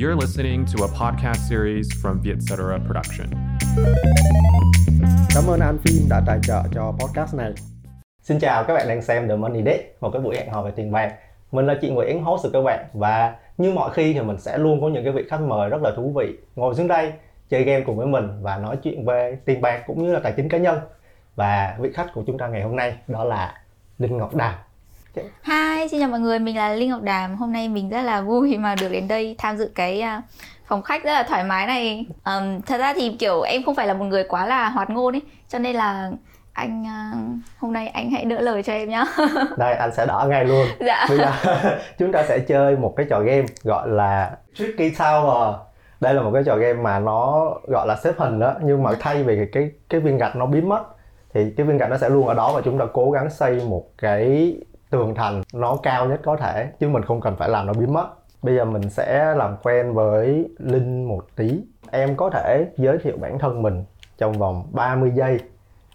You're listening to a podcast series from Vietcetera Production. Cảm ơn An Phim đã tài trợ cho podcast này. Xin chào các bạn đang xem The Money Date, một cái buổi hẹn hò về tiền bạc. Mình là chị Nguyễn host của các bạn và như mọi khi thì mình sẽ luôn có những cái vị khách mời rất là thú vị ngồi xuống đây chơi game cùng với mình và nói chuyện về tiền bạc cũng như là tài chính cá nhân. Và vị khách của chúng ta ngày hôm nay đó là Linh Ngọc Đàm. Hi, xin chào mọi người, mình là Linh Ngọc Đàm. Hôm nay mình rất là vui mà được đến đây tham dự cái uh, phòng khách rất là thoải mái này. Um, thật ra thì kiểu em không phải là một người quá là hoạt ngôn ấy, cho nên là anh uh, hôm nay anh hãy đỡ lời cho em nhá. Đây anh sẽ đỡ ngay luôn. Dạ. Bây giờ chúng ta sẽ chơi một cái trò game gọi là Tricky Tower. Đây là một cái trò game mà nó gọi là xếp hình đó nhưng mà thay vì cái cái viên gạch nó biến mất thì cái viên gạch nó sẽ luôn ở đó và chúng ta cố gắng xây một cái tường thành nó cao nhất có thể chứ mình không cần phải làm nó biến mất bây giờ mình sẽ làm quen với linh một tí em có thể giới thiệu bản thân mình trong vòng 30 giây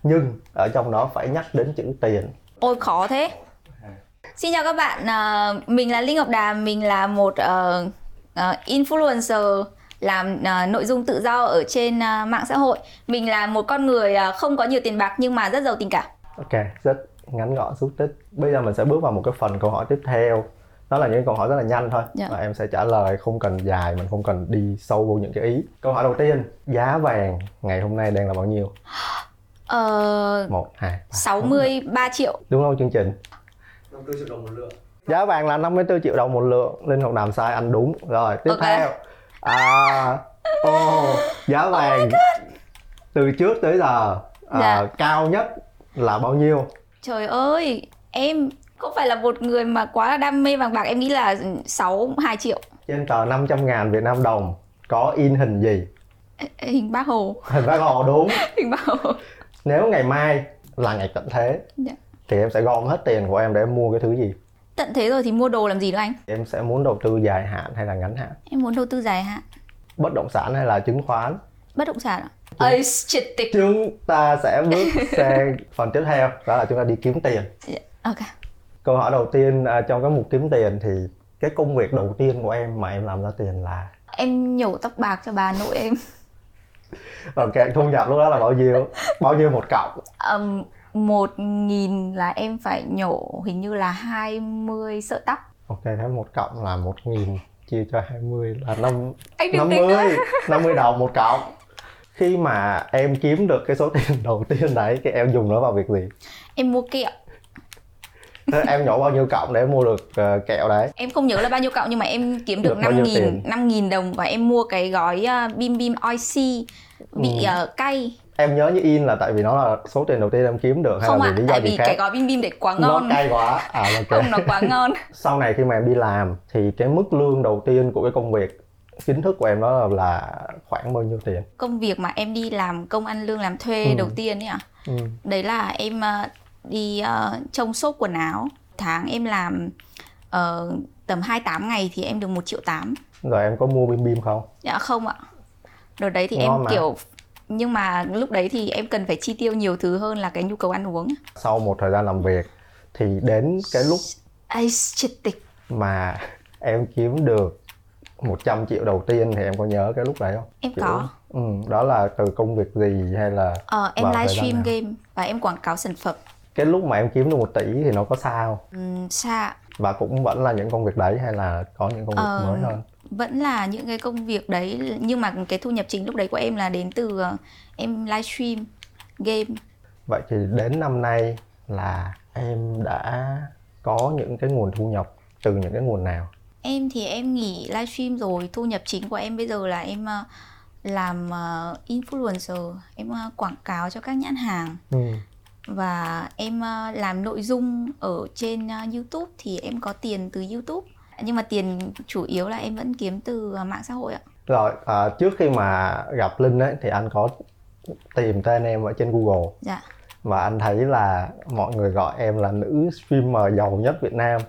nhưng ở trong đó phải nhắc đến chữ tiền Ôi khó thế. Xin chào các bạn, uh, mình là Linh Ngọc Đàm, mình là một uh, uh, influencer làm uh, nội dung tự do ở trên uh, mạng xã hội. Mình là một con người uh, không có nhiều tiền bạc nhưng mà rất giàu tình cảm. ok rất ngắn gọn xúc tích. Bây giờ mình sẽ bước vào một cái phần câu hỏi tiếp theo. Đó là những câu hỏi rất là nhanh thôi. Dạ. và em sẽ trả lời không cần dài mình không cần đi sâu vô những cái ý. Câu hỏi đầu tiên giá vàng ngày hôm nay đang là bao nhiêu? Uh, một hai ba. 63 triệu. đúng không chương trình? 54 triệu đồng một lượng. Giá vàng là 54 triệu đồng một lượng. Linh ngọc đàm sai anh đúng. Rồi tiếp Ok. theo. À ô giá vàng từ trước tới giờ à, Dạ. cao nhất là bao nhiêu Trời ơi, em không phải là một người mà quá là đam mê vàng bạc, em nghĩ là 62 triệu. trên tờ 500 ngàn Việt Nam đồng có in hình gì Hình bác Hồ, hình bác hồ đúng hình bác Hồ. nếu ngày mai là ngày tận thế Dạ. thì em sẽ gom hết tiền của em để em mua cái thứ gì Tận thế rồi thì mua đồ làm gì nữa anh? em sẽ muốn đầu tư dài hạn hay là ngắn hạn Em muốn đầu tư dài hạn, bất động sản hay là chứng khoán bất động sản ạ. Ây, chúng ta sẽ bước sang phần tiếp theo đó là chúng ta đi kiếm tiền Dạ, Ok. câu hỏi đầu tiên à, trong cái mục kiếm tiền thì cái công việc đầu tiên của em mà em làm ra tiền là Em nhổ tóc bạc cho bà nội em. ok thu nhập lúc đó là bao nhiêu bao nhiêu một cọc Um, một nghìn là em phải nhổ hình như là 20 sợi tóc. ok thế một cọc là một nghìn chia cho 20 là năm tính 50 nữa. 50 đồng một cọc khi mà em kiếm được cái số tiền đầu tiên đấy thì em dùng nó vào việc gì Em mua kẹo. thế em nhổ bao nhiêu cọng để mua được ờ, kẹo đấy Em không nhớ là bao nhiêu cọng nhưng mà em kiếm Được 5 nghìn? 5 nghìn đồng và em mua cái gói uh, bim bim oxy bị Ừ. uh, cay. em nhớ như in là tại vì nó là số tiền đầu tiên em kiếm được hay Không là vì lý do tại gì vì khác cái gói bim bim đấy quá nó ngon. cay quá à ok Không, nó quá ngon. sau này khi mà em đi làm thì cái mức lương đầu tiên của cái công việc chính thức của em đó là, là khoảng bao nhiêu tiền Công việc mà em đi làm công ăn lương làm thuê Ừ. đầu tiên ấy ạ. ừ. đấy là em ờ, đi ờ, trông shop quần áo tháng em làm ờ, tầm 28 ngày thì em được 1 triệu 8 rồi em có mua bim bim không dạ không ạ đợt đấy thì Ngon em mà. kiểu nhưng mà lúc đấy thì em cần phải chi tiêu nhiều thứ hơn là cái nhu cầu ăn uống sau một thời gian làm việc thì đến cái lúc ai shit tịch mà em kiếm được 100 triệu đầu tiên thì em có nhớ cái lúc đấy không? Em Kiểu- có. ừ, đó là từ công việc gì hay là Ờ, em livestream game và em quảng cáo sản phẩm. Cái lúc mà em kiếm được một tỷ thì nó có sao Ừm, xa và cũng vẫn là những công việc đấy hay là có những công việc Ờ, mới hơn? vẫn là những cái công việc đấy nhưng mà cái thu nhập chính lúc đấy của em là đến từ ờ, em livestream game. Vậy thì đến năm nay là em đã có những cái nguồn thu nhập từ những cái nguồn nào Em thì em nghỉ livestream rồi, thu nhập chính của em bây giờ là em ờ, làm ờ, influencer, em ờ, quảng cáo cho các nhãn hàng ừ. và em làm nội dung ở trên YouTube thì em có tiền từ YouTube. Nhưng mà tiền chủ yếu là em vẫn kiếm từ mạng xã hội ạ. rồi à, trước khi mà gặp linh ấy thì anh có tìm tên em ở trên google Dạ. và anh thấy là mọi người gọi em là nữ streamer giàu nhất Việt Nam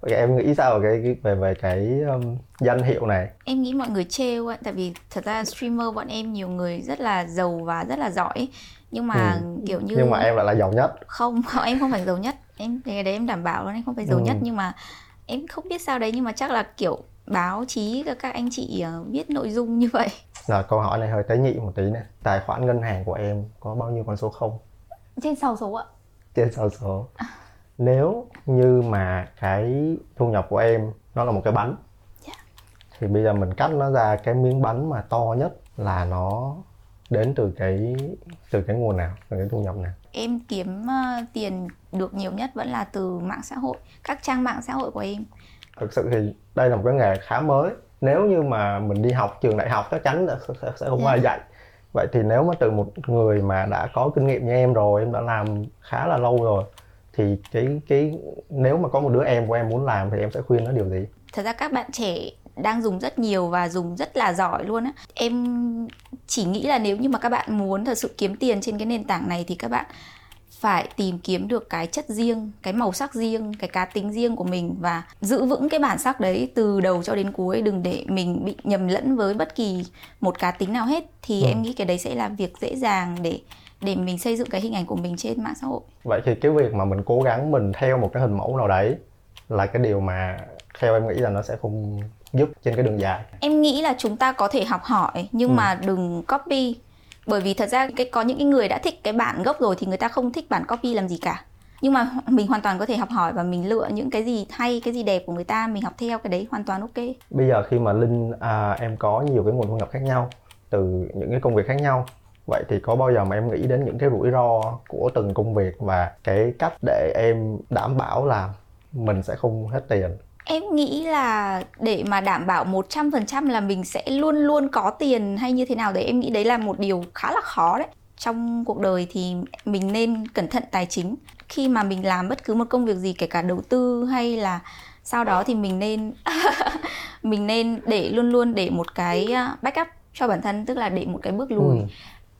vậy em nghĩ sao về cái về về cái um, danh hiệu này Em nghĩ mọi người trêu ạ, tại vì thật ra streamer bọn em nhiều người rất là giàu và rất là giỏi. Nhưng mà kiểu như nhưng mà em lại là giàu nhất không không, em không phải giàu nhất em cái đấy em đảm bảo luôn em không phải giàu Ừ. nhất nhưng mà em không biết sao đấy nhưng mà chắc là kiểu báo chí các anh chị ờ, viết nội dung như vậy Rồi câu hỏi này hơi tế nhị một tí nè. Tài khoản ngân hàng của em có bao nhiêu con số không? trên 6 số ạ Trên sáu số. Nếu như mà cái thu nhập của em nó là một cái bánh Dạ. thì bây giờ mình cắt nó ra cái miếng bánh mà to nhất là nó đến từ cái từ cái nguồn nào, từ cái thu nhập nào? em kiếm ờ, tiền được nhiều nhất vẫn là từ mạng xã hội các trang mạng xã hội của em thực sự thì đây là một cái nghề khá mới nếu như mà mình đi học trường đại học chắc chắn là sẽ, không Dạ. ai dạy vậy thì nếu mà từ một người mà đã có kinh nghiệm như em rồi em đã làm khá là lâu rồi thì cái cái nếu mà có một đứa em của em muốn làm thì em sẽ khuyên nó điều gì? Thật ra các bạn trẻ đang dùng rất nhiều và dùng rất là giỏi luôn á. Em chỉ nghĩ là nếu như mà các bạn muốn thật sự kiếm tiền trên cái nền tảng này thì các bạn phải tìm kiếm được cái chất riêng cái màu sắc riêng cái cá tính riêng của mình và giữ vững cái bản sắc đấy từ đầu cho đến cuối. Đừng để mình bị nhầm lẫn với bất kỳ một cá tính nào hết. Thì Ừ. em nghĩ cái đấy sẽ là việc dễ dàng để để mình xây dựng cái hình ảnh của mình trên mạng xã hội. Vậy thì cái việc mà mình cố gắng mình theo một cái hình mẫu nào đấy là cái điều mà theo em nghĩ là nó sẽ không giúp trên cái đường dài. Em nghĩ là chúng ta có thể học hỏi nhưng Ừ. mà đừng copy. Bởi vì thật ra cái có những cái người đã thích cái bản gốc rồi thì người ta không thích bản copy làm gì cả. Nhưng mà mình hoàn toàn có thể học hỏi và mình lựa những cái gì hay cái gì đẹp của người ta mình học theo cái đấy hoàn toàn ok. Bây giờ khi mà linh à, em có nhiều cái nguồn thu nhập khác nhau từ những cái công việc khác nhau vậy thì có bao giờ mà em nghĩ đến những cái rủi ro của từng công việc và cái cách để em đảm bảo là mình sẽ không hết tiền? Em nghĩ là để mà đảm bảo 100% là mình sẽ luôn luôn có tiền hay như thế nào đấy em nghĩ đấy là một điều khá là khó đấy. Trong cuộc đời thì mình nên cẩn thận tài chính. Khi mà mình làm bất cứ một công việc gì kể cả đầu tư hay là sau đó thì mình nên mình nên để luôn luôn để một cái à, backup cho bản thân tức là để một cái bước lùi. Ừ.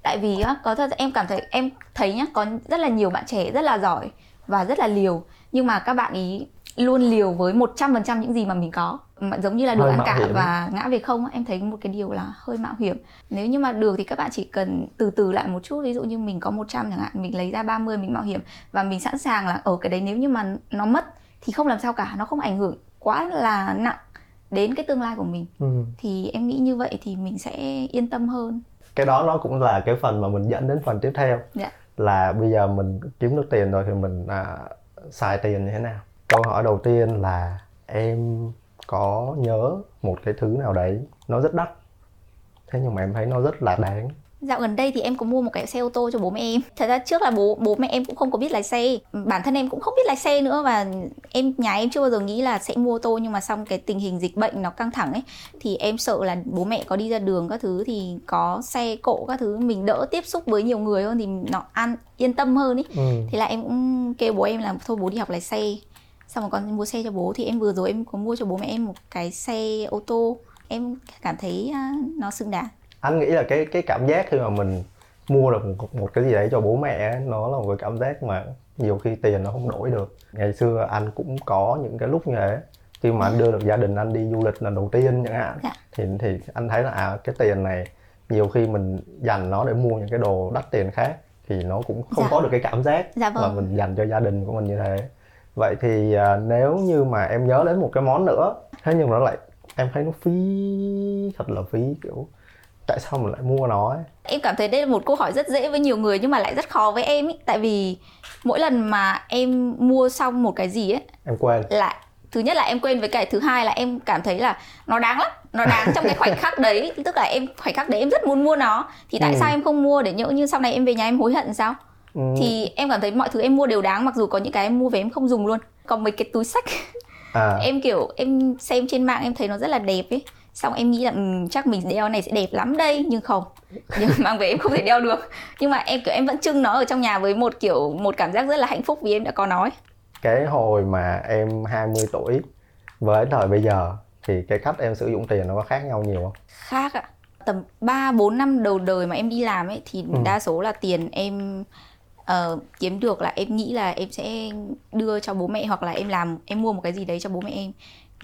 tại vì á có thật em cảm thấy em thấy nhá có rất là nhiều bạn trẻ rất là giỏi và rất là liều. Nhưng mà các bạn ý luôn liều với 100% những gì mà mình có. Mà giống như là được ăn cả hiểm. và ngã về không á, em thấy một cái điều là hơi mạo hiểm. Nếu như mà được thì các bạn chỉ cần từ từ lại một chút. Ví dụ như mình có 100 chẳng hạn mình lấy ra 30 mình mạo hiểm và mình sẵn sàng là ở cái đấy. Nếu như mà nó mất thì không làm sao cả nó không ảnh hưởng quá là nặng đến cái tương lai của mình. Ừ. thì em nghĩ như vậy thì mình sẽ yên tâm hơn cái đó nó cũng là cái phần mà mình dẫn đến phần tiếp theo. Dạ. là bây giờ mình kiếm được tiền rồi thì mình à, xài tiền như thế nào? Câu hỏi đầu tiên là em có nhớ một cái thứ nào đấy nó rất đắt? Thế nhưng mà em thấy nó rất là đáng Dạo gần đây thì em có mua một cái xe ô tô cho bố mẹ em. Thật ra trước là bố bố mẹ em cũng không có biết lái xe. Bản thân em cũng không biết lái xe nữa và em nhà em chưa bao giờ nghĩ là sẽ mua ô tô nhưng mà xong cái tình hình dịch bệnh nó căng thẳng ấy thì em sợ là bố mẹ có đi ra đường các thứ thì có xe cộ các thứ mình đỡ tiếp xúc với nhiều người hơn thì nó an yên tâm hơn ấy. ừ. Thế là em cũng kêu bố em là thôi bố đi học lái xe. Xong rồi con mua xe cho bố thì em vừa rồi em có mua cho bố mẹ em một cái xe ô tô. Em cảm thấy à, nó xứng đáng. Anh nghĩ là cái cái cảm giác khi mà mình mua được một, một cái gì đấy cho bố mẹ nó là một cái cảm giác mà nhiều khi tiền nó không đổi được ngày xưa anh cũng có những cái lúc như thế khi mà anh đưa được gia đình anh đi du lịch lần đầu tiên chẳng hạn Dạ. thì thì anh thấy là à cái tiền này nhiều khi mình dành nó để mua những cái đồ đắt tiền khác thì nó cũng không Dạ. có được cái cảm giác Dạ mà vâng. mình dành cho gia đình của mình như thế vậy thì à, nếu như mà em nhớ đến một cái món nữa thế nhưng mà nó lại em thấy nó phí thật là phí kiểu tại sao mình lại mua nó ấy? Em cảm thấy đây là một câu hỏi rất dễ với nhiều người nhưng mà lại rất khó với em ý. Tại vì mỗi lần mà em mua xong một cái gì ấy em quên. là thứ nhất là em quên với cái thứ hai là em cảm thấy là nó đáng lắm nó đáng trong cái khoảnh khắc đấy. Tức là em khoảnh khắc đấy em rất muốn mua nó. Thì tại Ừ. sao em không mua để nhỡ như sau này em về nhà em hối hận sao? Ừ, thì em cảm thấy mọi thứ em mua đều đáng mặc dù có những cái em mua về em không dùng luôn. Còn mấy cái túi sách. À. Em kiểu em xem trên mạng em thấy nó rất là đẹp ấy xong em nghĩ là ừ, chắc mình đeo này sẽ đẹp lắm đây nhưng không. Nhưng mang về em không thể đeo được. Nhưng mà em kiểu em vẫn trưng nó ở trong nhà với một kiểu một cảm giác rất là hạnh phúc vì em đã có nó ấy. cái hồi mà em 20 tuổi với thời bây giờ thì cái cách em sử dụng tiền nó có khác nhau nhiều không? Khác ạ. Tầm 3 4 năm đầu đời mà em đi làm ấy thì Ừ. đa số là tiền em ờ, kiếm được là em nghĩ là em sẽ đưa cho bố mẹ hoặc là em làm em mua một cái gì đấy cho bố mẹ em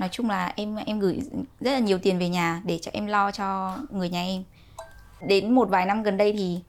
nói chung là em em gửi rất là nhiều tiền về nhà để cho em lo cho người nhà em. Đến một vài năm gần đây thì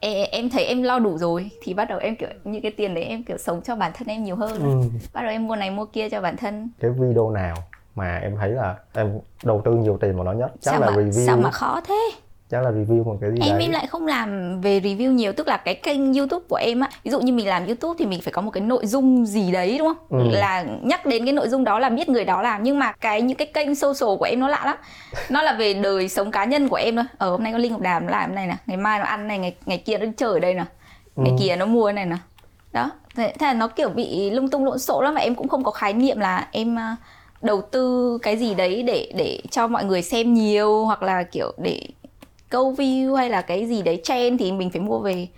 e- em thấy em lo đủ rồi thì bắt đầu em kiểu những cái tiền đấy em kiểu sống cho bản thân em nhiều hơn. Ừ. bắt đầu em mua này mua kia cho bản thân. Cái video nào mà em thấy là em đầu tư nhiều tiền vào nó nhất? Chắc sao là mà review. sao mà khó thế chắc là review một cái gì em đấy. em lại không làm về review nhiều tức là cái kênh youtube của em á ví dụ như mình làm youtube thì mình phải có một cái nội dung gì đấy đúng không? Ừ. là nhắc đến cái nội dung đó là biết người đó làm nhưng mà cái những cái kênh social của em nó lạ lắm. Nó là về đời sống cá nhân của em thôi. Ở hôm nay có linh ngọc đàm làm này nè ngày mai nó ăn này ngày ngày kia nó chơi ở đây nè ngày Ừ. kia nó mua này nè. Đó thế, là nó kiểu bị lung tung lộn xộn lắm và em cũng không có khái niệm là em à, đầu tư cái gì đấy để để cho mọi người xem nhiều hoặc là kiểu để câu view hay là cái gì đấy trend thì mình phải mua về.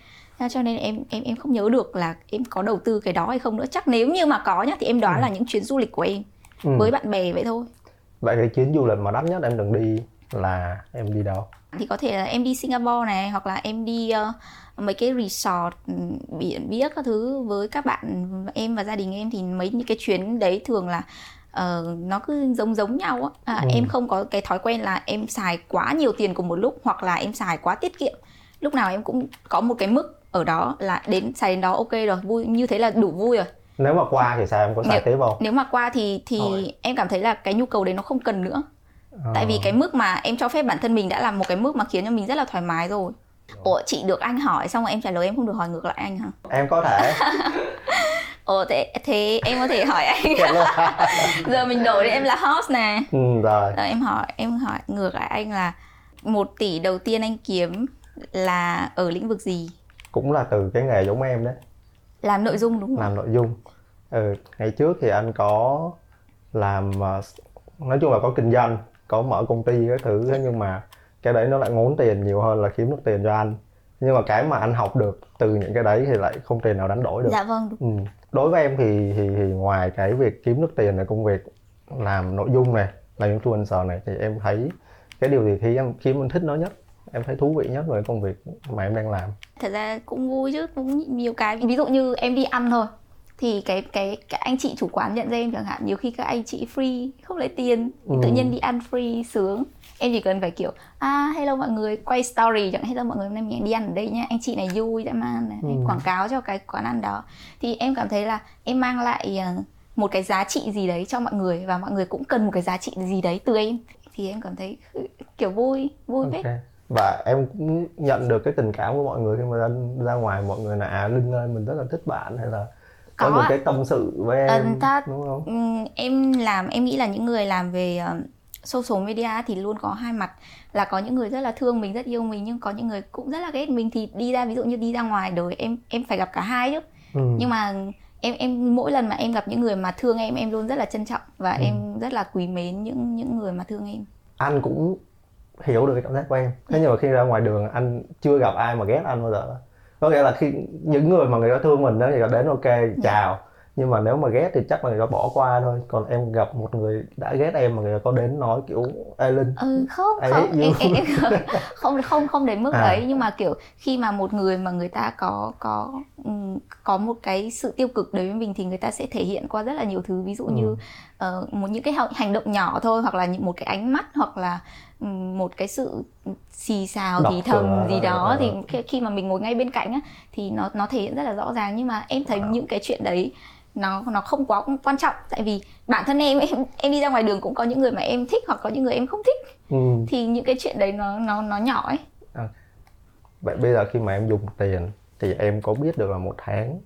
Cho nên em em em không nhớ được là em có đầu tư cái đó hay không nữa. Chắc nếu như mà có nhá thì em đoán là những chuyến du lịch của em Ừ. với bạn bè vậy thôi. Vậy cái chuyến du lịch mà đắt nhất em từng đi là em đi đâu? Thì có thể là em đi Singapore này hoặc là em đi ờ, mấy cái resort ừ, biển biếc các thứ với các bạn em và gia đình em. Thì mấy những cái chuyến đấy thường là ờ, nó cứ giống giống nhau á. À, Ừ. em không có cái thói quen là em xài quá nhiều tiền cùng một lúc hoặc là em xài quá tiết kiệm. Lúc nào em cũng có một cái mức ở đó là đến xài đến đó ok rồi vui như thế là đủ vui rồi. Nếu mà qua thì sao? Em có xài Nếu- tiếp không? nếu mà qua thì thì Rồi. em cảm thấy là cái nhu cầu đấy nó không cần nữa. Tại vì cái mức mà em cho phép bản thân mình đã là một cái mức mà khiến cho mình rất là thoải mái rồi. Ủa chị được anh hỏi xong rồi em trả lời em không được hỏi ngược lại anh hả? Em có thể ồ thế thế em có thể hỏi anh. Giờ mình đổi đi em là host nè. Ừ, rồi. Rồi em hỏi em hỏi ngược lại anh là một tỷ đầu tiên anh kiếm là ở lĩnh vực gì? Cũng là từ cái nghề giống em đấy. Làm nội dung đúng không? Làm nội dung. Ừ, ngày trước thì anh có làm ờ, nói chung là có kinh doanh có mở công ty cái thứ thế nhưng mà cái đấy nó lại ngốn tiền nhiều hơn là kiếm được tiền cho anh. Nhưng mà cái mà anh học được từ những cái đấy thì lại không tiền nào đánh đổi được. Dạ vâng đúng. ừ đối với em thì, thì thì ngoài cái việc kiếm được tiền là công việc làm nội dung này làm influencer này thì em thấy cái điều gì thì em kiếm em thích nó nhất? Em thấy thú vị nhất với công việc mà em đang làm. Thật ra cũng vui chứ cũng nhiều cái. Ví dụ như em đi ăn thôi thì cái cái cái anh chị chủ quán nhận ra em chẳng hạn nhiều khi các anh chị free không lấy tiền thì tự Ừ. nhiên đi ăn free sướng em chỉ cần phải kiểu à hello mọi người quay story chẳng hello mọi người hôm nay mình đi ăn ở đây nhá anh chị này vui dã man này em Ừ. quảng cáo cho cái quán ăn đó thì em cảm thấy là em mang lại ờ, một cái giá trị gì đấy cho mọi người và mọi người cũng cần một cái giá trị gì đấy từ em thì em cảm thấy kiểu vui vui phết Ok. Và em cũng nhận được cái tình cảm của mọi người khi mà ra, ra ngoài mọi người là à Linh ơi mình rất là thích bạn hay là có, Có ạ. cái tâm sự với em Ờ, ta- đúng không? Ừm, em làm em nghĩ là những người làm về um, social media thì luôn có hai mặt là có những người rất là thương mình rất yêu mình nhưng có những người cũng rất là ghét mình thì đi ra ví dụ như đi ra ngoài đời em em phải gặp cả hai chứ Ừ. nhưng mà em em mỗi lần mà em gặp những người mà thương em em luôn rất là trân trọng và Ừ. em rất là quý mến những những người mà thương em Anh cũng hiểu được cái cảm giác của em. Thế nhưng mà khi ra ngoài đường anh chưa gặp ai mà ghét anh bao giờ. Có nghĩa là khi những người mà người ta thương mình đó thì họ đến ok chào. Nhưng mà nếu mà ghét thì chắc là người ta bỏ qua thôi. Còn em gặp một người đã ghét em mà người ta có đến nói kiểu Ê Linh ừ không I không em, em, em không không không đến mức À. ấy nhưng mà kiểu khi mà một người mà người ta có có ừm, có một cái sự tiêu cực đối với mình thì người ta sẽ thể hiện qua rất là nhiều thứ ví dụ Ừ. như ờ, một những cái hành- động nhỏ thôi hoặc là những một cái ánh mắt hoặc là một cái sự xì xào Đọc thì thầm cửa, gì đó ờ. thì khi, khi mà mình ngồi ngay bên cạnh á thì nó nó thể hiện rất là rõ ràng. Nhưng mà em thấy những cái chuyện đấy nó nó không quá quan trọng. Tại vì bản thân em em em đi ra ngoài đường cũng có những người mà em thích hoặc có những người em không thích. Ừ. thì những cái chuyện đấy nó nó nó nhỏ ấy. Vậy bây giờ khi mà em dùng tiền thì em có biết được là một tháng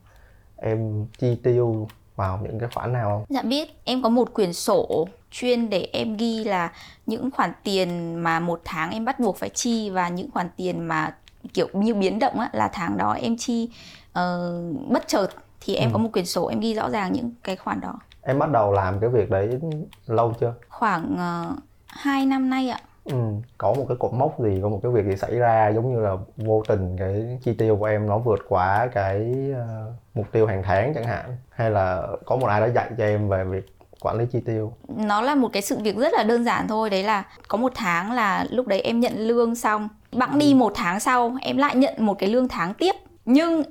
em chi tiêu vào những cái khoản nào không? dạ biết em có một quyển sổ chuyên để em ghi là những khoản tiền mà một tháng em bắt buộc phải chi và những khoản tiền mà kiểu như biến động á là tháng đó em chi ờ, bất chợt thì em Ừ. có một quyển sổ em ghi rõ ràng những cái khoản đó Em bắt đầu làm cái việc đấy lâu chưa? khoảng uh, 2 năm nay ạ Ừ. Có một cái cột mốc gì, có một cái việc gì xảy ra giống như là vô tình cái chi tiêu của em nó vượt quá cái ờ, mục tiêu hàng tháng chẳng hạn? Hay là có một ai đó dạy cho em về việc quản lý chi tiêu? nó là một cái sự việc rất là đơn giản thôi. Đấy là có một tháng là lúc đấy em nhận lương xong. Bẵng đi một tháng sau em lại nhận một cái lương tháng tiếp. Nhưng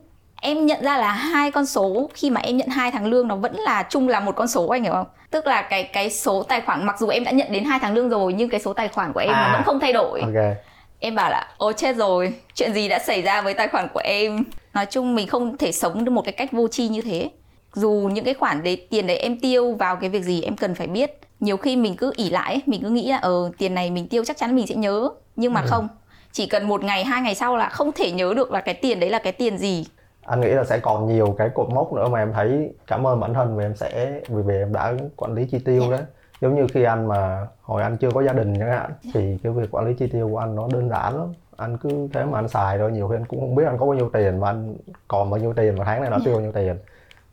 em nhận ra là hai con số khi mà em nhận hai tháng lương nó vẫn là chung là một con số anh hiểu không? Tức là cái cái số tài khoản mặc dù em đã nhận đến hai tháng lương rồi nhưng cái số tài khoản của em À. nó vẫn không thay đổi. Ok. em bảo là ôi chết rồi chuyện gì đã xảy ra với tài khoản của em? Nói chung mình không thể sống được một cái cách vô tri như thế. Dù những cái khoản đấy tiền đấy em tiêu vào cái việc gì em cần phải biết. Nhiều khi mình cứ ỉ lại mình cứ nghĩ là ờ tiền này mình tiêu chắc chắn mình sẽ nhớ. Nhưng mà Ừ. không chỉ cần một ngày hai ngày sau là không thể nhớ được là cái tiền đấy là cái tiền gì anh nghĩ là sẽ còn nhiều cái cột mốc nữa mà em thấy cảm ơn bản thân vì em sẽ vì vì em đã quản lý chi tiêu Dạ. đấy. Giống như khi anh mà hồi anh chưa có gia đình chẳng hạn thì cái việc quản lý chi tiêu của anh nó đơn giản lắm. Anh cứ thế mà anh xài thôi nhiều khi anh cũng không biết anh có bao nhiêu tiền và anh còn bao nhiêu tiền và tháng này nó tiêu bao nhiêu tiền.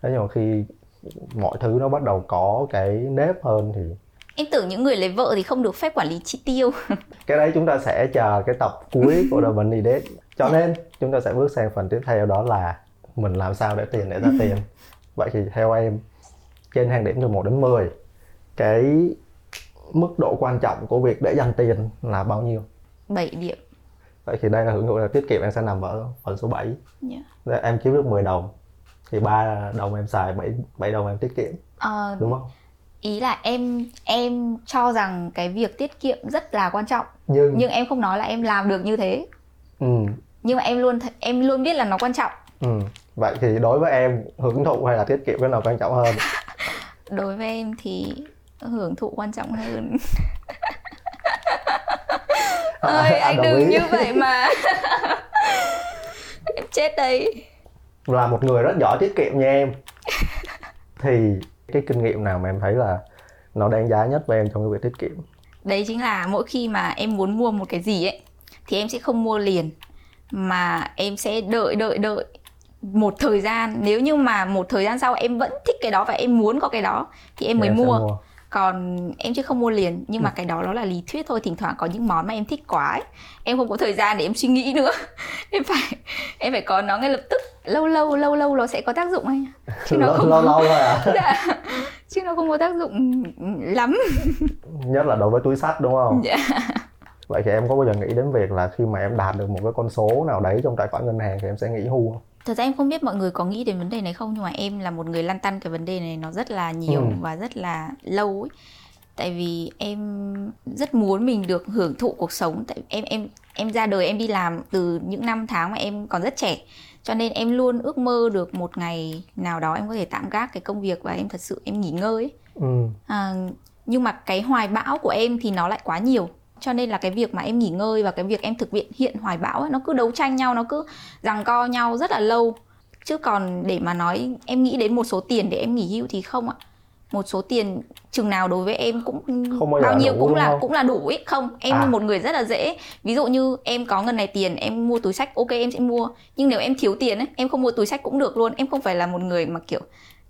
Thế nhưng mà khi mọi thứ nó bắt đầu có cái nếp hơn thì em tưởng những người lấy vợ thì không được phép quản lý chi tiêu. Cái đấy chúng ta sẽ chờ cái tập cuối của The Money Date. Cho nên chúng ta sẽ bước sang phần tiếp theo đó là mình làm sao để tiền để ra tiền. Vậy thì theo em trên thang điểm từ 1 đến 10 cái mức độ quan trọng của việc để dành tiền là bao nhiêu? 7 điểm. Vậy thì đây là hưởng thụ là tiết kiệm em sẽ nằm ở phần số 7 yeah. Đây, em kiếm được 10 đồng thì ba đồng em xài 7, 7 đồng em tiết kiệm. Ờ, đúng không ý là em em cho rằng cái việc tiết kiệm rất là quan trọng. Nhưng, nhưng em không nói là em làm được như thế. Ừ, nhưng mà em luôn th- em luôn biết là nó quan trọng. Ừ. vậy thì đối với em hưởng thụ hay là tiết kiệm cái nào quan trọng hơn? Đối với em thì hưởng thụ quan trọng hơn. Ơi Anh anh đồng đừng ý. như vậy mà. Em chết đây là một người rất giỏi tiết kiệm nha em. Thì cái kinh nghiệm nào mà em thấy là nó đáng giá nhất với em trong cái việc tiết kiệm? Đấy chính là mỗi khi mà em muốn mua một cái gì ấy thì em sẽ không mua liền mà em sẽ đợi đợi đợi một thời gian. Nếu như mà một thời gian sau em vẫn thích cái đó và em muốn có cái đó thì em mới Thì sẽ mua còn em chứ không mua liền nhưng mà cái đó nó là lý thuyết thôi. Thỉnh thoảng có những món mà em thích quá ấy. em không có thời gian để em suy nghĩ nữa. Em phải em phải có nó ngay lập tức. Lâu lâu lâu lâu nó sẽ có tác dụng anh chứ nó lâu, không lâu lâu thôi à? Dạ. chứ nó không có tác dụng lắm. Nhất là đối với túi sách đúng không? Dạ. Vậy thì em có bao giờ nghĩ đến việc là khi mà em đạt được một cái con số nào đấy trong tài khoản ngân hàng thì em sẽ nghỉ hưu không Thật ra em không biết mọi người có nghĩ đến vấn đề này không nhưng mà em là một người lăn tăn cái vấn đề này nó rất là nhiều Ừ. và rất là lâu ấy. Tại vì em rất muốn mình được hưởng thụ cuộc sống tại em em em ra đời em đi làm từ những năm tháng mà em còn rất trẻ. Cho nên em luôn ước mơ được một ngày nào đó em có thể tạm gác cái công việc và em thật sự em nghỉ ngơi ấy. ừ. À, nhưng mà cái hoài bão của em thì nó lại quá nhiều cho nên là cái việc mà em nghỉ ngơi và cái việc em thực hiện hiện hoài bão ấy, nó cứ đấu tranh nhau nó cứ giằng co nhau rất là lâu. Chứ còn để mà nói em nghĩ đến một số tiền để em nghỉ hưu thì không ạ. Một số tiền chừng nào đối với em cũng Không bao nhiêu cũng là không? cũng là đủ ấy. Không em À. một người rất là dễ. Ví dụ như em có ngân này tiền em mua túi sách ok em sẽ mua. Nhưng nếu em thiếu tiền ấy em không mua túi sách cũng được luôn. Em không phải là một người mà kiểu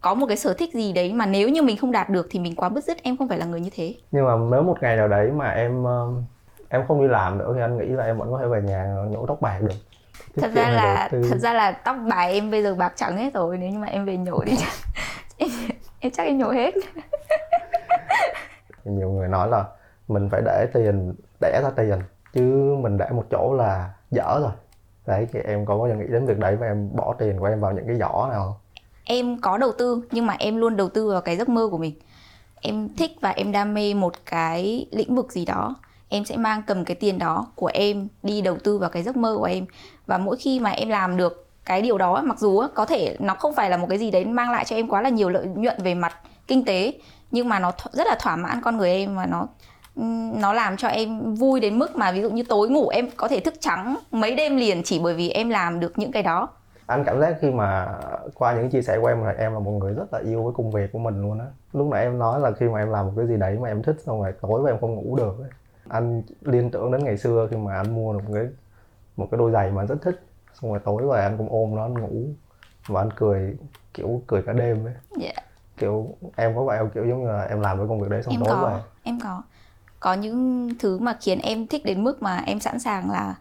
có một cái sở thích gì đấy mà nếu như mình không đạt được thì mình quá bứt rứt em không phải là người như thế nhưng mà nếu một ngày nào đấy mà em um, em không đi làm nữa thì anh nghĩ là em vẫn có thể về nhà nhổ tóc bạc được Tiết thật ra là tư? thật ra là tóc bài em bây giờ bạc trắng hết rồi nếu như mà em về nhổ đi em, em chắc em nhổ hết nhiều người nói là mình phải để tiền đẻ ra tiền chứ mình để một chỗ là dở rồi đấy thì em có bao giờ nghĩ đến việc đấy và em bỏ tiền của em vào những cái giỏ nào? Em có đầu tư, nhưng mà em luôn đầu tư vào cái giấc mơ của mình. Em thích và em đam mê một cái lĩnh vực gì đó. Em sẽ mang cầm cái tiền đó của em đi đầu tư vào cái giấc mơ của em. Và mỗi khi mà em làm được cái điều đó, mặc dù có thể nó không phải là một cái gì đấy mang lại cho em quá là nhiều lợi nhuận về mặt kinh tế, nhưng mà nó th- rất là thỏa mãn con người em và nó nó làm cho em vui đến mức mà ví dụ như tối ngủ em có thể thức trắng mấy đêm liền chỉ bởi vì em làm được những cái đó anh cảm giác khi mà qua những chia sẻ của em là em là một người rất là yêu cái công việc của mình luôn á. Lúc nãy em nói là khi mà em làm một cái gì đấy mà em thích xong rồi tối và em không ngủ được ấy. anh liên tưởng đến ngày xưa khi mà anh mua được một cái một cái đôi giày mà anh rất thích. Xong rồi tối về anh cũng ôm nó anh ngủ. Và anh cười kiểu cười cả đêm ấy. Dạ. kiểu em có vậy không? Kiểu giống như là em làm cái công việc đấy xong em tối có về. em có. Có những thứ mà khiến em thích đến mức mà em sẵn sàng là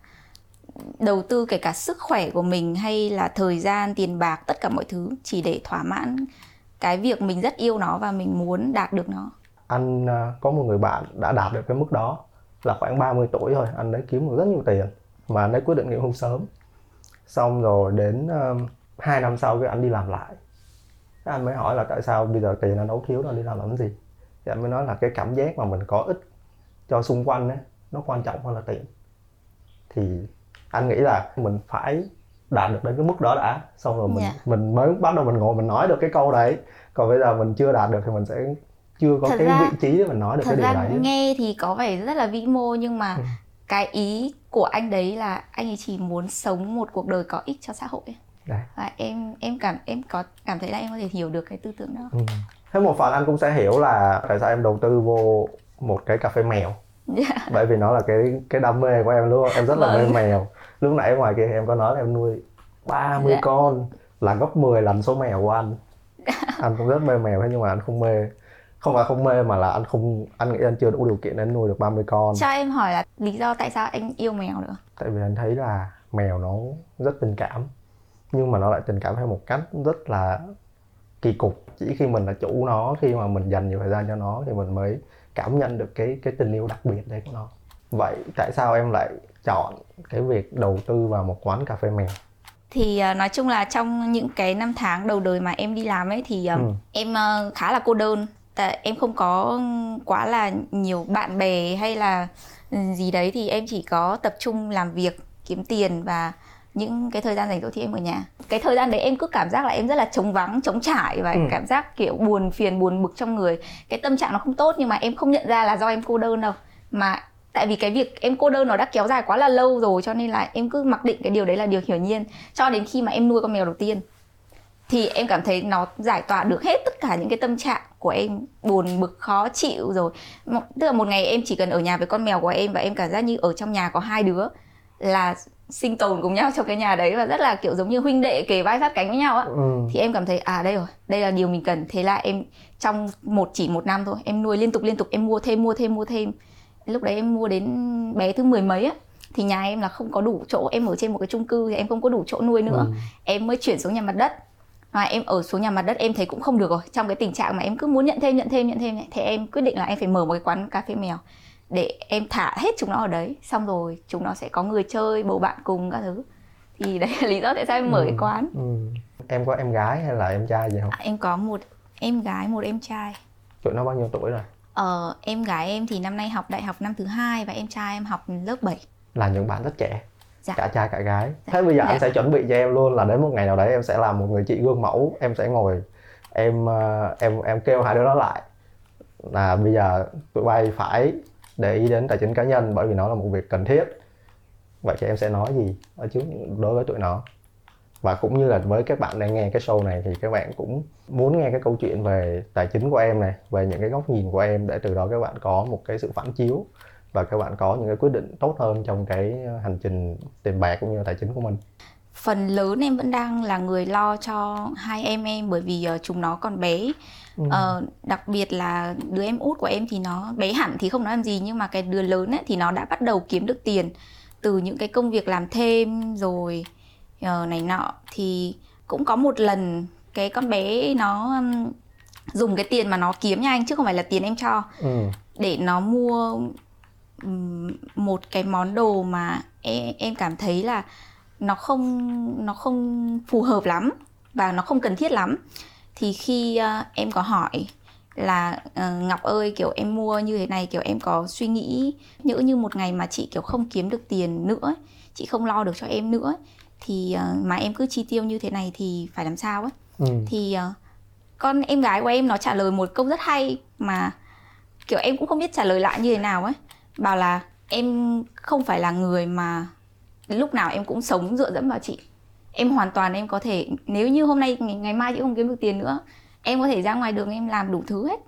đầu tư kể cả sức khỏe của mình hay là thời gian tiền bạc tất cả mọi thứ chỉ để thỏa mãn cái việc mình rất yêu nó và mình muốn đạt được nó. Anh à, có một người bạn đã đạt được cái mức đó là khoảng 30 tuổi thôi. Anh ấy kiếm được rất nhiều tiền mà anh ấy quyết định nghỉ hưu sớm. Xong rồi đến à, um, 2 năm sau cái anh đi làm lại. Cái anh mới hỏi là tại sao bây giờ tiền anh đấu thiếu rồi đi làm làm gì? Thì anh mới nói là cái cảm giác mà mình có ích cho xung quanh ấy, nó quan trọng hơn là tiền. Thì anh nghĩ là mình phải đạt được đến cái mức đó đã xong rồi mình Dạ. mình mới bắt đầu mình ngồi mình nói được cái câu đấy còn bây giờ mình chưa đạt được thì mình sẽ chưa có Thật cái ra- vị trí để mình nói được thật cái điều ra đấy nghe thì có vẻ rất là vĩ mô nhưng mà Ừ. cái ý của anh đấy là anh ấy chỉ muốn sống một cuộc đời có ích cho xã hội Đấy. và em em cảm em có cảm thấy là em có thể hiểu được cái tư tưởng đó ừ. thế một phần anh cũng sẽ hiểu là tại sao em đầu tư vô một cái cà phê mèo Dạ. bởi vì nó là cái cái đam mê của em không em rất là Vâng. mê mèo lúc nãy ngoài kia em có nói là em nuôi 30 Dạ. con là gấp 10 lần số mèo của anh. Anh cũng rất mê mèo thế nhưng mà anh không mê. Không phải không mê mà là anh không anh nghĩ anh chưa đủ điều kiện để anh nuôi được 30 con. Cho em hỏi là lý do tại sao anh yêu mèo nữa? Tại vì anh thấy là mèo nó rất tình cảm nhưng mà nó lại tình cảm theo một cách rất là kỳ cục. Chỉ khi mình là chủ nó khi mà mình dành nhiều thời gian cho nó thì mình mới cảm nhận được cái cái tình yêu đặc biệt đấy của nó. Vậy tại sao em lại chọn cái việc đầu tư vào một quán cà phê mèo. Thì à, nói chung là trong những cái năm tháng đầu đời mà em đi làm ấy thì à, Ừ. em à, khá là cô đơn. Tại em không có quá là nhiều bạn bè hay là ừ, gì đấy thì em chỉ có tập trung làm việc kiếm tiền và những cái thời gian rảnh rỗi thì em ở nhà. Cái thời gian đấy em cứ cảm giác là em rất là trống vắng trống trải và Ừ. cảm giác kiểu buồn phiền buồn bực trong người. Cái tâm trạng nó không tốt nhưng mà em không nhận ra là do em cô đơn đâu. Mà tại vì cái việc em cô đơn nó đã kéo dài quá là lâu rồi cho nên là em cứ mặc định cái điều đấy là điều hiển nhiên. Cho đến khi mà em nuôi con mèo đầu tiên thì em cảm thấy nó giải tỏa được hết tất cả những cái tâm trạng của em. Buồn bực khó chịu rồi. Một- tức là một ngày em chỉ cần ở nhà với con mèo của em và em cảm giác như ở trong nhà có hai đứa là sinh tồn cùng nhau trong cái nhà đấy và rất là kiểu giống như huynh đệ kề vai sát cánh với nhau á. Ừ. thì em cảm thấy à đây rồi đây là điều mình cần. Thế là em trong một chỉ một năm thôi em nuôi liên tục liên tục em mua thêm mua thêm mua thêm lúc đấy em mua đến bé thứ mười mấy á thì nhà em là không có đủ chỗ. Em ở trên một cái chung cư thì em không có đủ chỗ nuôi nữa. Ừ. em mới chuyển xuống nhà mặt đất. Và em ở xuống nhà mặt đất em thấy cũng không được rồi. Trong cái tình trạng mà em cứ muốn nhận thêm nhận thêm nhận thêm thì em quyết định là em phải mở một cái quán cà phê mèo để em thả hết chúng nó ở đấy. Xong rồi chúng nó sẽ có người chơi bầu bạn cùng các thứ. Thì đấy là lý do tại sao em mở cái quán. Ừ. em có em gái hay là em trai gì không? À, em có một em gái một em trai. Tụi nó bao nhiêu tuổi rồi ờ, em gái em thì năm nay học đại học năm thứ hai và em trai em học lớp 7 là những bạn rất trẻ Dạ. cả trai cả gái Dạ. thế bây giờ Dạ. anh sẽ chuẩn bị cho em luôn là đến một ngày nào đấy em sẽ làm một người chị gương mẫu em sẽ ngồi em ờ, em em kêu hai đứa đó lại là bây giờ tụi bay phải để ý đến tài chính cá nhân bởi vì nó là một việc cần thiết vậy thì em sẽ nói gì ở trước đối với tụi nó và cũng như là với các bạn đang nghe cái show này thì các bạn cũng muốn nghe cái câu chuyện về tài chính của em này về những cái góc nhìn của em để từ đó các bạn có một cái sự phản chiếu và các bạn có những cái quyết định tốt hơn trong cái hành trình tiền bạc cũng như là tài chính của mình phần lớn em vẫn đang là người lo cho hai em em bởi vì ờ, chúng nó còn bé Ừ. Ờ, đặc biệt là đứa em út của em thì nó bé hẳn thì không nói làm gì nhưng mà cái đứa lớn ấy thì nó đã bắt đầu kiếm được tiền từ những cái công việc làm thêm rồi này nọ. Thì cũng có một lần cái con bé nó dùng cái tiền mà nó kiếm nha anh chứ không phải là tiền em cho. Ừ. để nó mua một cái món đồ mà em, em cảm thấy là nó không nó không phù hợp lắm và nó không cần thiết lắm. Thì khi ờ, em có hỏi là ờ, Ngọc ơi kiểu em mua như thế này kiểu em có suy nghĩ nhỡ như một ngày mà chị kiểu không kiếm được tiền nữa ấy, chị không lo được cho em nữa ấy, thì ờ, mà em cứ chi tiêu như thế này thì phải làm sao ấy? Ừ. thì ờ, con em gái của em nó trả lời một câu rất hay mà kiểu em cũng không biết trả lời lại như thế nào ấy. Bảo là em không phải là người mà lúc nào em cũng sống dựa dẫm vào chị. Em hoàn toàn em có thể nếu như hôm nay ngày, ngày mai chị không kiếm được tiền nữa em có thể ra ngoài đường em làm đủ thứ hết.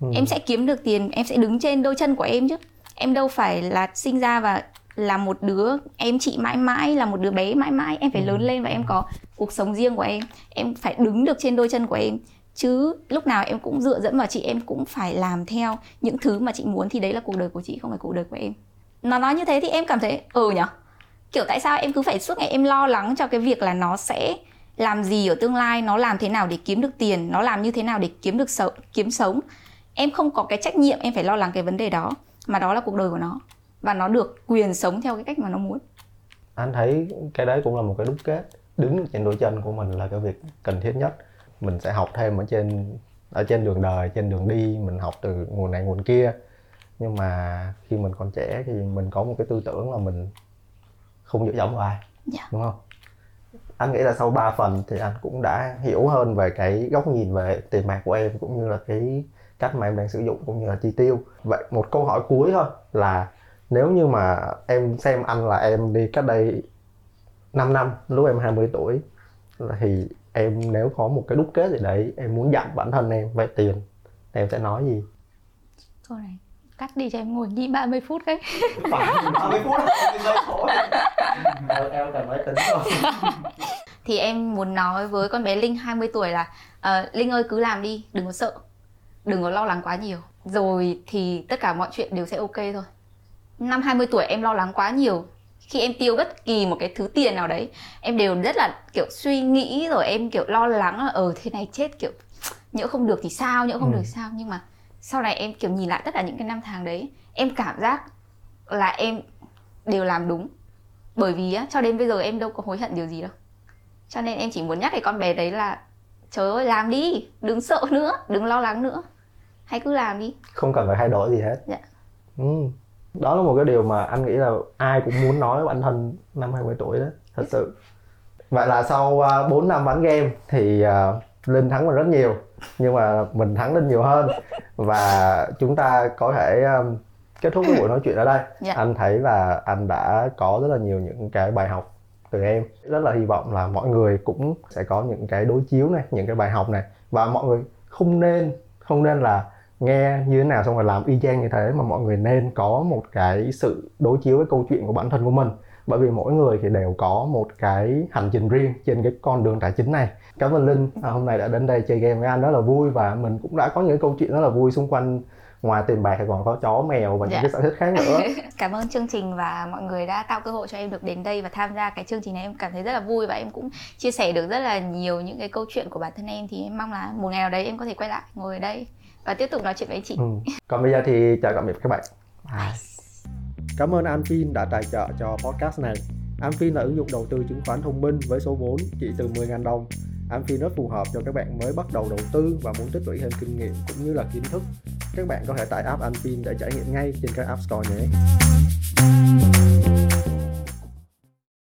Ừ. em sẽ kiếm được tiền em sẽ đứng trên đôi chân của em chứ. Em đâu phải là sinh ra và là một đứa em chị mãi mãi là một đứa bé mãi mãi. Em phải lớn lên và em có cuộc sống riêng của em. Em phải đứng được trên đôi chân của em. Chứ lúc nào em cũng dựa dẫm vào chị em cũng phải làm theo những thứ mà chị muốn thì đấy là cuộc đời của chị không phải cuộc đời của em. Nó nói như thế thì em cảm thấy ừ nhở? Kiểu tại sao em cứ phải suốt ngày em lo lắng cho cái việc là nó sẽ làm gì ở tương lai nó làm thế nào để kiếm được tiền nó làm như thế nào để kiếm được sống kiếm sống? Em không có cái trách nhiệm em phải lo lắng cái vấn đề đó. Mà đó là cuộc đời của nó và nó được quyền sống theo cái cách mà nó muốn. Anh thấy cái đấy cũng là một cái đúc kết. Đứng trên đôi chân của mình là cái việc cần thiết nhất. Mình sẽ học thêm ở trên ở trên đường đời trên đường đi. Mình học từ nguồn này nguồn kia. Nhưng mà khi mình còn trẻ thì mình có một cái tư tưởng là mình không dựa dẫm vào ai. Dạ. đúng không? Anh nghĩ là sau 3 phần thì anh cũng đã hiểu hơn về cái góc nhìn về tiền bạc của em cũng như là cái cách mà em đang sử dụng cũng như là chi tiêu. Vậy một câu hỏi cuối thôi là nếu như mà em xem anh là em đi cách đây 5 năm lúc em 20 tuổi thì em nếu có một cái đúc kết gì đấy em muốn dặn bản thân em về tiền thì em sẽ nói gì? Thôi này, cắt đi cho em ngồi nghĩ 30 phút đấy. Phải 30 phút? Em em cần máy tính rồi Thì em muốn nói với con bé Linh 20 tuổi là uh, Linh ơi cứ làm đi, đừng có sợ Đừng có lo lắng quá nhiều. Rồi thì tất cả mọi chuyện đều sẽ ok thôi Năm 20 tuổi em lo lắng quá nhiều. Khi em tiêu bất kỳ một cái thứ tiền nào đấy em đều rất là kiểu suy nghĩ rồi em kiểu lo lắng là ờ thế này chết kiểu nhỡ không được thì sao nhỡ không Ừ. được sao? Nhưng mà sau này em kiểu nhìn lại tất cả những cái năm tháng đấy em cảm giác là em đều làm đúng. Bởi vì á cho đến bây giờ em đâu có hối hận điều gì đâu. Cho nên em chỉ muốn nhắc cái con bé đấy là trời ơi làm đi đừng sợ nữa đừng lo lắng nữa. Hãy cứ làm đi. Không cần phải thay đổi gì hết. Dạ. ừ. Đó là một cái điều mà anh nghĩ là ai cũng muốn nói với bản thân năm 20 tuổi đó thật sự. Vậy là sau uh, 4 năm bán game thì uh, Linh thắng mình rất nhiều nhưng mà mình thắng Linh nhiều hơn. Và chúng ta có thể um, kết thúc cái buổi nói chuyện ở đây. Dạ. anh thấy là anh đã có rất là nhiều những cái bài học từ em. Rất là hy vọng là mọi người cũng sẽ có những cái đối chiếu này những cái bài học này. Và mọi người không nên không nên là nghe như thế nào xong rồi làm y chang như thế mà mọi người nên có một cái sự đối chiếu với câu chuyện của bản thân của mình. Bởi vì mỗi người thì đều có một cái hành trình riêng trên cái con đường tài chính này. Cảm ơn linh à, hôm nay đã đến đây chơi game với anh rất là vui và mình cũng đã có những câu chuyện rất là vui xung quanh ngoài tiền bạc thì còn có chó mèo và những Dạ. cái sở thích khác nữa. Cảm ơn chương trình và mọi người đã tạo cơ hội cho em được đến đây và tham gia cái chương trình này. Em cảm thấy rất là vui và em cũng chia sẻ được rất là nhiều những cái câu chuyện của bản thân em. Thì em mong là một ngày nào đấy em có thể quay lại ngồi ở đây và tiếp tục nói chuyện với anh chị ừ. còn bây giờ thì chào tạm biệt các bạn Cảm ơn Anfin đã tài trợ cho podcast này. Anfin là ứng dụng đầu tư chứng khoán thông minh với số vốn chỉ từ 10.000 đồng. Anfin rất phù hợp cho các bạn mới bắt đầu đầu tư và muốn tích lũy thêm kinh nghiệm cũng như là kiến thức. Các bạn có thể tải app Anfin để trải nghiệm ngay trên các App Store nhé.